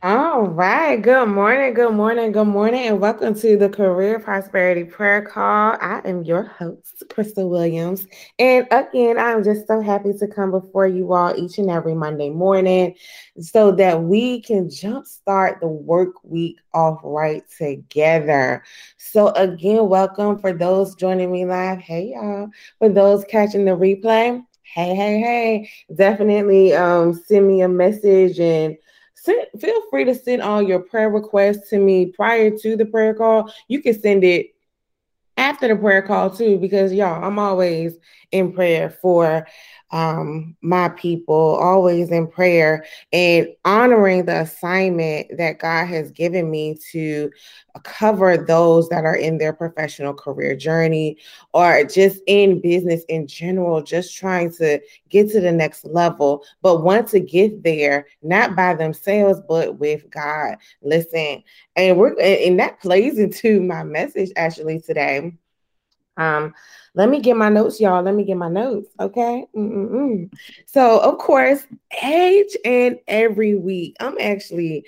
All right. Good morning. Good morning. Good morning. And welcome to the Career Prosperity Prayer Call. I am your host, Crystal Williams. And again, I'm just so happy to come before you all each and every Monday morning so that we can jumpstart the work week off right together. So, again, welcome for those joining me live. Hey, y'all. For those catching the replay, hey, hey, hey. Definitely um, send me a message and send, feel free to send all your prayer requests to me prior to the prayer call. You can send it after the prayer call too, because y'all, I'm always in prayer for um, my people, always in prayer and honoring the assignment that God has given me to cover those that are in their professional career journey or just in business in general, just trying to get to the next level, but want to get there not by themselves, but with God. Listen, and we're and that plays into my message actually today. Um, let me get my notes, y'all. Let me get my notes. Okay. Mm-mm-mm. So, of course, each and every week, I'm actually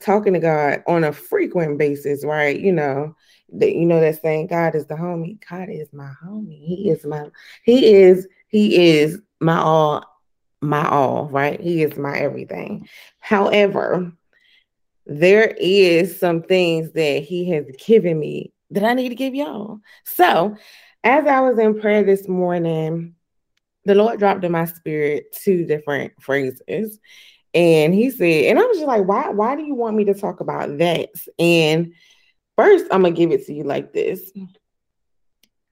talking to God on a frequent basis, right? You know, that you know that saying, God is the homie. God is my homie. He is my, he is, he is my all, my all, right? He is my everything. However, there is some things that he has given me that I need to give y'all. So as I was in prayer this morning, the Lord dropped in my spirit two different phrases. And he said, and I was just like, why, why do you want me to talk about that? And first, I'm gonna give it to you like this.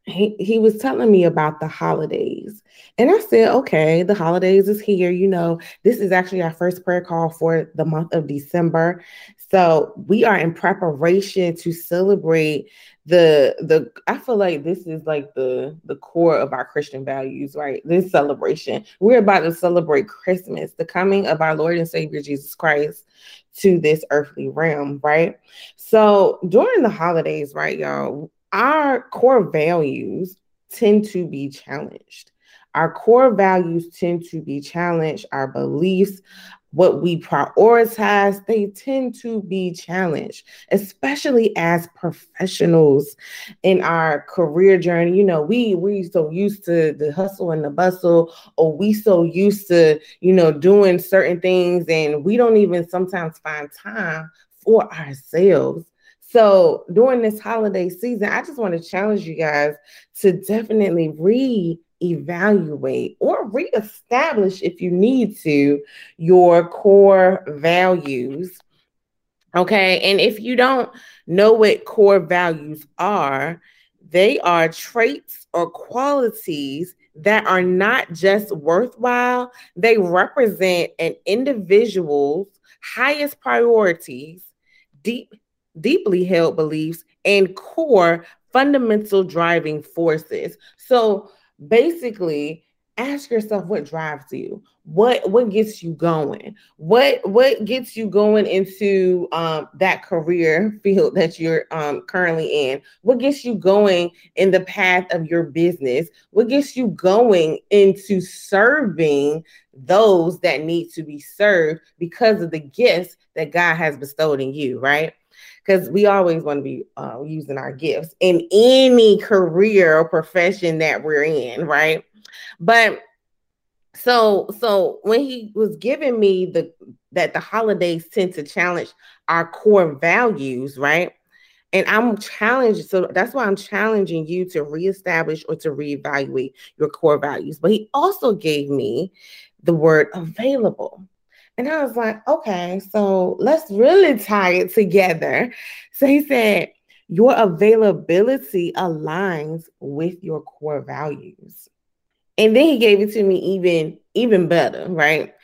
He, he was telling me about the holidays. And I said, okay, the holidays is here. You know, this is actually our first prayer call for the month of December. So we are in preparation to celebrate the the I feel like this is like the the core of our Christian values, right? This celebration. We're about to celebrate Christmas, the coming of our Lord and Savior Jesus Christ to this earthly realm, right? So during the holidays, right, y'all, our core values tend to be challenged. Our core values tend to be challenged, our beliefs, what we prioritize, they tend to be challenged, especially as professionals in our career journey. You know, we we so used to the hustle and the bustle, or we so used to, you know, doing certain things, and we don't even sometimes find time for ourselves. So during this holiday season, I just want to challenge you guys to definitely read evaluate or reestablish if you need to your core values. Okay. And if you don't know what core values are, they are traits or qualities that are not just worthwhile, they represent an individual's highest priorities, deep, deeply held beliefs, and core fundamental driving forces. So basically ask yourself what drives you? What what gets you going? What what gets you going into um, that career field that you're um, currently in? What gets you going in the path of your business? What gets you going into serving those that need to be served because of the gifts that god has bestowed in you right because we always want to be uh, using our gifts in any career or profession that we're in, right? But so so when he was giving me the that the holidays tend to challenge our core values, right? And I'm challenged, so that's why I'm challenging you to reestablish or to reevaluate your core values. But he also gave me the word available. And I was like, okay, so let's really tie it together. So he said, your availability aligns with your core values. And then he gave it to me even even better, right?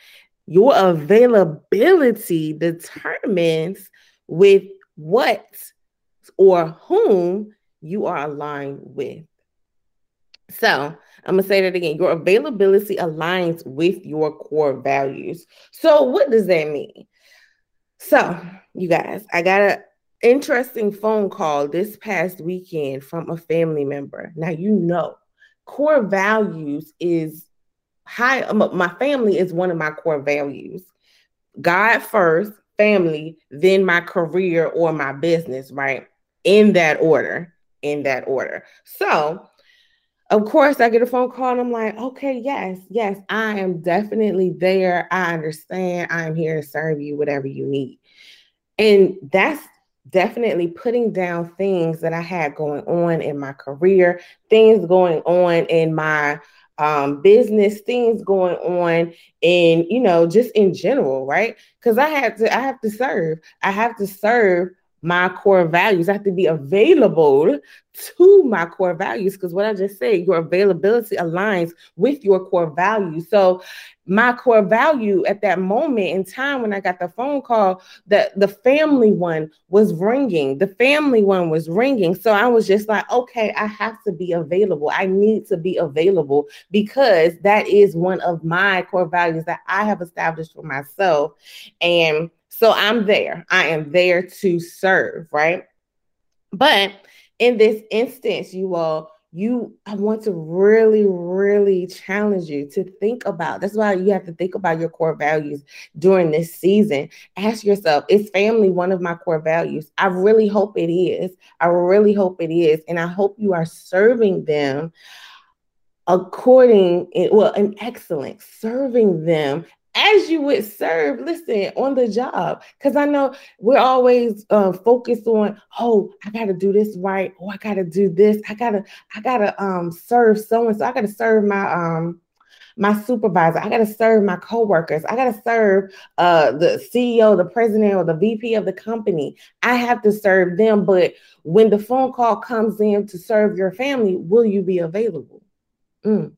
Your availability determines with what or whom you are aligned with. So I'm gonna say that again. Your availability aligns with your core values. So what does that mean? So you guys, I got an interesting phone call this past weekend from a family member. Now you know, core values is high. Um, my family is one of my core values. God first, family, then my career or my business, right? In that order. In that order. So of course, I get a phone call and I'm like, okay, yes, yes, I am definitely there. I understand. I'm here to serve you, whatever you need. And that's definitely putting down things that I had going on in my career, things going on in my um, business, things going on in, you know, just in general, right? Because I have to, I have to serve. I have to serve my core values. I have to be available to my core values because what I just said, your availability aligns with your core values. So my core value at that moment in time when I got the phone call that the family one was ringing, the family one was ringing. So I was just like, okay, I have to be available. I need to be available because that is one of my core values that I have established for myself. And so I'm there. I am there to serve, right? But in this instance, you all, you I want to really, really challenge you to think about. That's why you have to think about your core values during this season. Ask yourself, is family one of my core values? I really hope it is. I really hope it is. And I hope you are serving them according well in excellence serving them as you would serve, listen, on the job. Because I know we're always uh, focused on, oh, I gotta do this right. Oh, I gotta do this. I gotta, I gotta um serve someone. So I gotta serve my um my supervisor. I gotta serve my coworkers. I gotta serve uh the CEO, the president, or the VP of the company. I have to serve them. But when the phone call comes in to serve your family, will you be available? Mm.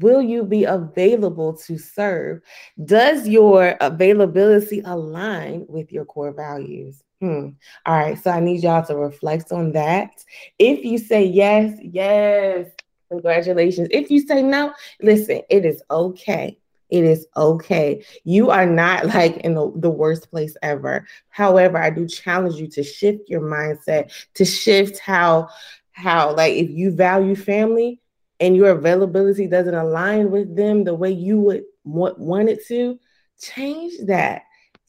Will you be available to serve? Does your availability align with your core values? Hmm. All right. So I need y'all to reflect on that. If you say yes, yes, congratulations. If you say no, listen, it is okay. It is okay. You are not like in the, the worst place ever. However, I do challenge you to shift your mindset, to shift how how like if you value family, and your availability doesn't align with them the way you would want, want it to, change that.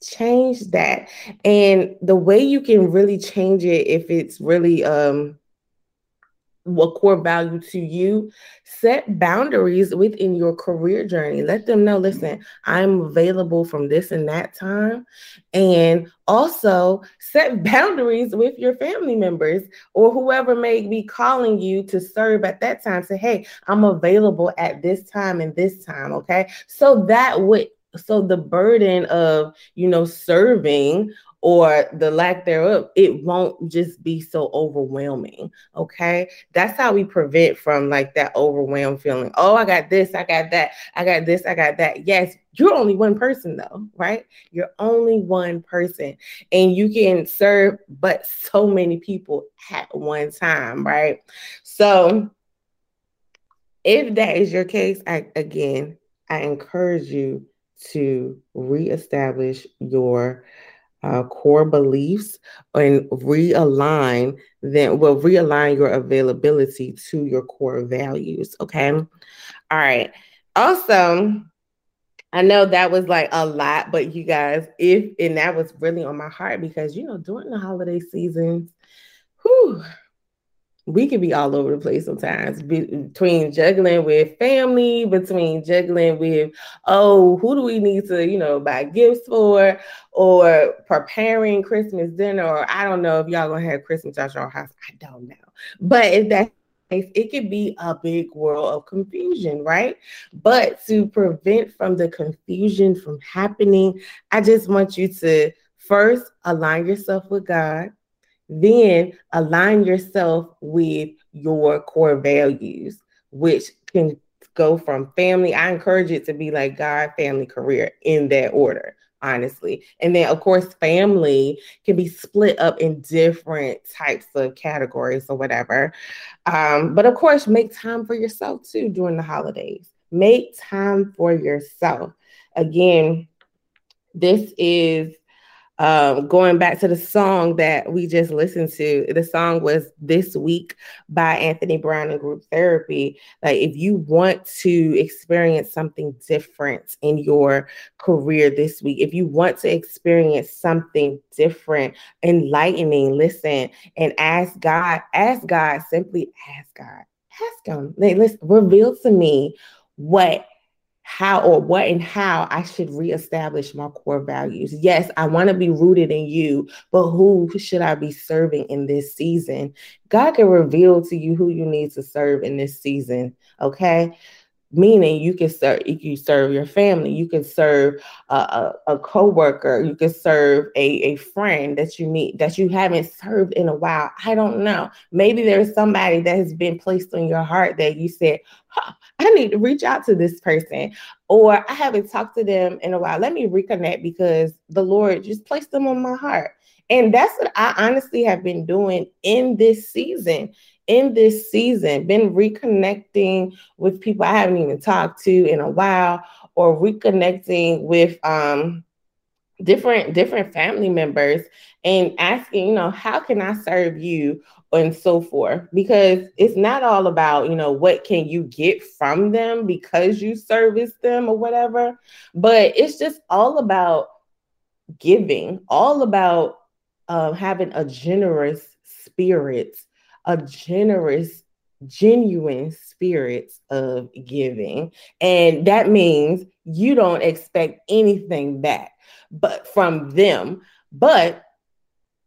Change that. And the way you can really change it if it's really um what core value to you. Set boundaries within your career journey. Let them know listen mm-hmm. i'm available from this and that time. And also set boundaries with your family members or whoever may be calling you to serve at that time. Say hey i'm available at this time and this time okay? So that would so the burden of you know serving or the lack thereof, it won't just be so overwhelming. Okay. That's how we prevent from like that overwhelmed feeling. Oh, I got this, I got that, I got this, I got that. Yes, you're only one person though, right? You're only one person and you can serve but so many people at one time, right? So if that is your case, I again, I encourage you to reestablish your uh, core beliefs and realign then will realign your availability to your core values okay? All right. Also I know that was like a lot, but you guys, if and that was really on my heart because you know during the holiday seasons, whew, we can be all over the place sometimes between juggling with family, between juggling with, oh, who do we need to, you know, buy gifts for, or preparing Christmas dinner, or I don't know if y'all gonna have Christmas at your house. I don't know. But if that it could be a big world of confusion, right? But to prevent from the confusion from happening, I just want you to first align yourself with God then align yourself with your core values, which can go from family. I encourage it to be like God, family, career in that order honestly. And then, of course, family can be split up in different types of categories or whatever. Um, but of course, make time for yourself too during the holidays. Make time for yourself. Again, this is um, going back to the song that we just listened to, the song was This Week by Anthony Brown and Group Therapy. Like, if you want to experience something different in your career this week, if you want to experience something different, enlightening, listen and ask God, ask God, simply ask God, ask Him, listen, reveal to me what how or what and how I should reestablish my core values. Yes, I want to be rooted in you, but who should I be serving in this season? God can reveal to you who you need to serve in this season. Okay meaning you can serve you can serve your family you can serve a, a, a co-worker you can serve a, a friend that you need that you haven't served in a while i don't know. Maybe there's somebody that has been placed on your heart that you said huh, i need to reach out to this person or i haven't talked to them in a while let me reconnect because the lord just placed them on my heart. And that's what i honestly have been doing in this season in this season been reconnecting with people I haven't even talked to in a while or reconnecting with um different different family members and asking, you know, how can I serve you? And so forth. Because it's not all about, you know, what can you get from them because you service them or whatever, but it's just all about giving, all about uh, having a generous spirit a generous, genuine spirit of giving. And that means you don't expect anything back but from them. But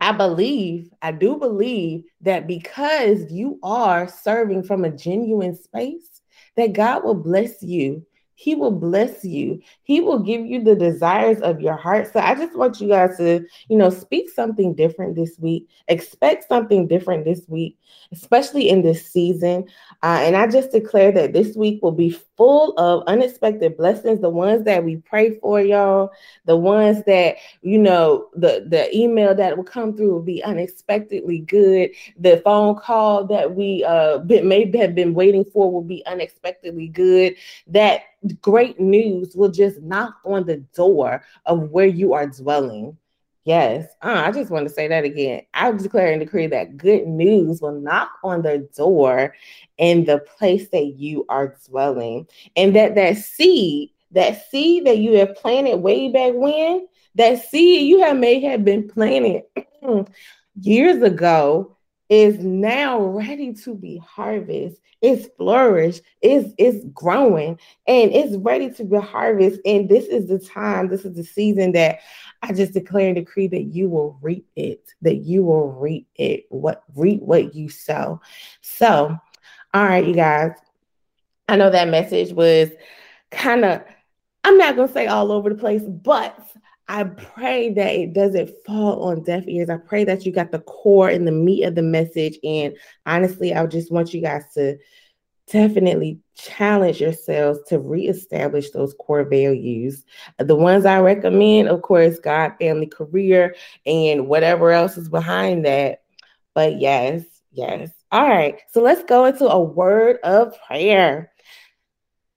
I believe, I do believe that because you are serving from a genuine space, that God will bless you he will bless you. He will give you the desires of your heart. So I just want you guys to, you know, speak something different this week. Expect something different this week, especially in this season. Uh, and I just declare that this week will be full of unexpected blessings, the ones that we pray for, y'all, the ones that, you know, the, the email that will come through will be unexpectedly good. The phone call that we uh, been, may have been waiting for will be unexpectedly good. That great news will just knock on the door of where you are dwelling. Yes, uh, I just want to say that again. I declare and decree that good news will knock on the door in the place that you are dwelling, and that that seed, that seed that you have planted way back when, that seed you have may have been planted years ago is now ready to be harvested. It's flourished, it's, it's growing, and it's ready to be harvested. And this is the time, this is the season that I just declare and decree that you will reap it, that you will reap it, what reap what you sow. So, all right, you guys. I know that message was kind of, I'm not gonna say all over the place, but I pray that it doesn't fall on deaf ears. I pray that you got the core and the meat of the message. And honestly, I just want you guys to definitely challenge yourselves to reestablish those core values. The ones I recommend, of course, God, family, career, and whatever else is behind that. But yes, yes. All right. So let's go into a word of prayer.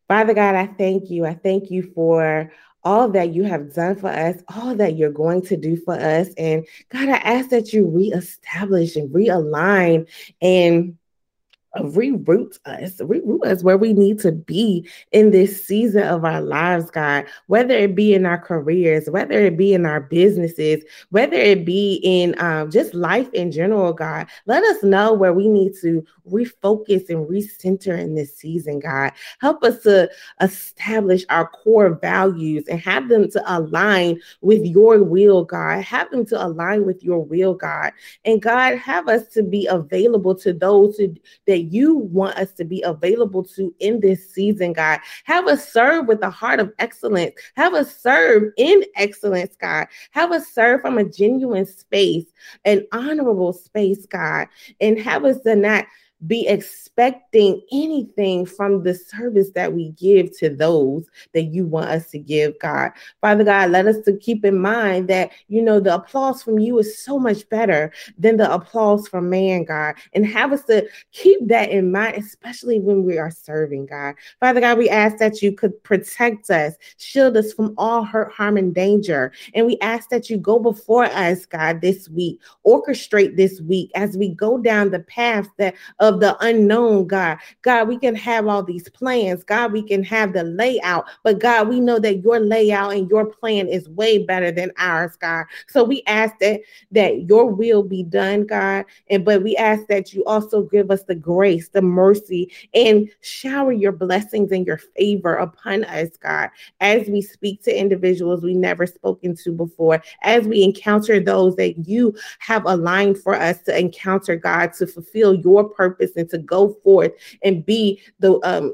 Father God, I thank you. I thank you for all that you have done for us, all that you're going to do for us. And God, I ask that you reestablish and realign and reroute us, reroute us where we need to be in this season of our lives, God, whether it be in our careers, whether it be in our businesses, whether it be in um, just life in general, God. Let us know where we need to refocus and recenter in this season, God. Help us to establish our core values and have them to align with your will, God. Have them to align with your will, God. And God, have us to be available to those who, that you want us to be available to in this season, God. Have us serve with a heart of excellence. Have us serve in excellence, God. Have us serve from a genuine space, an honorable space, God. And have us to not be expecting anything from the service that we give to those that you want us to give, God. Father God, let us to keep in mind that, you know, the applause from you is so much better than the applause from man, God. And have us to keep that in mind, especially when we are serving, God. Father God, we ask that you could protect us, shield us from all hurt, harm, and danger. And we ask that you go before us, God, this week, orchestrate this week as we go down the path that of the unknown, God. God, we can have all these plans. God, we can have the layout, but God, we know that your layout and your plan is way better than ours, God. So we ask that that your will be done, God. And but we ask that you also give us the grace, the mercy, and shower your blessings and your favor upon us, God, as we speak to individuals we never spoken to before, as we encounter those that you have aligned for us to encounter, God, to fulfill your purpose and to go forth and be the um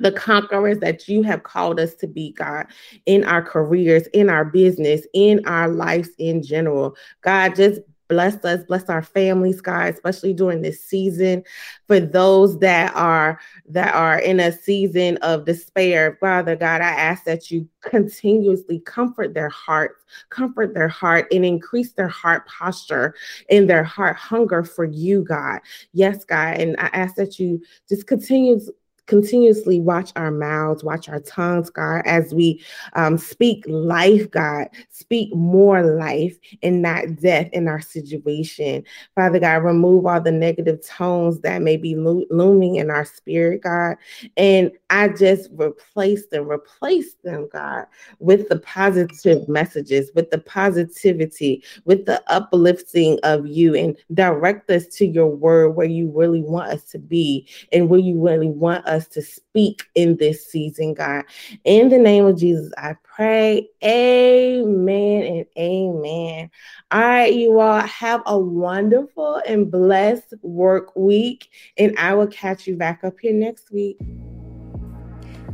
the conquerors that you have called us to be, God, in our careers, in our business, in our lives in general. God, just bless us, bless our families, God, especially during this season. For those that are that are in a season of despair, Father God, I ask that you continuously comfort their hearts, comfort their heart, and increase their heart posture and their heart hunger for you, God. Yes, God, and I ask that you just continue continuously watch our mouths, watch our tongues, God, as we um, speak life, God, speak more life and not death in our situation. Father God, remove all the negative tones that may be lo- looming in our spirit, God. And I just replace them, replace them, God, with the positive messages, with the positivity, with the uplifting of you, and direct us to your word where you really want us to be and where you really want us us to speak in this season, God. In the name of Jesus, I pray. Amen and amen. All right, you all have a wonderful and blessed work week, and I will catch you back up here next week.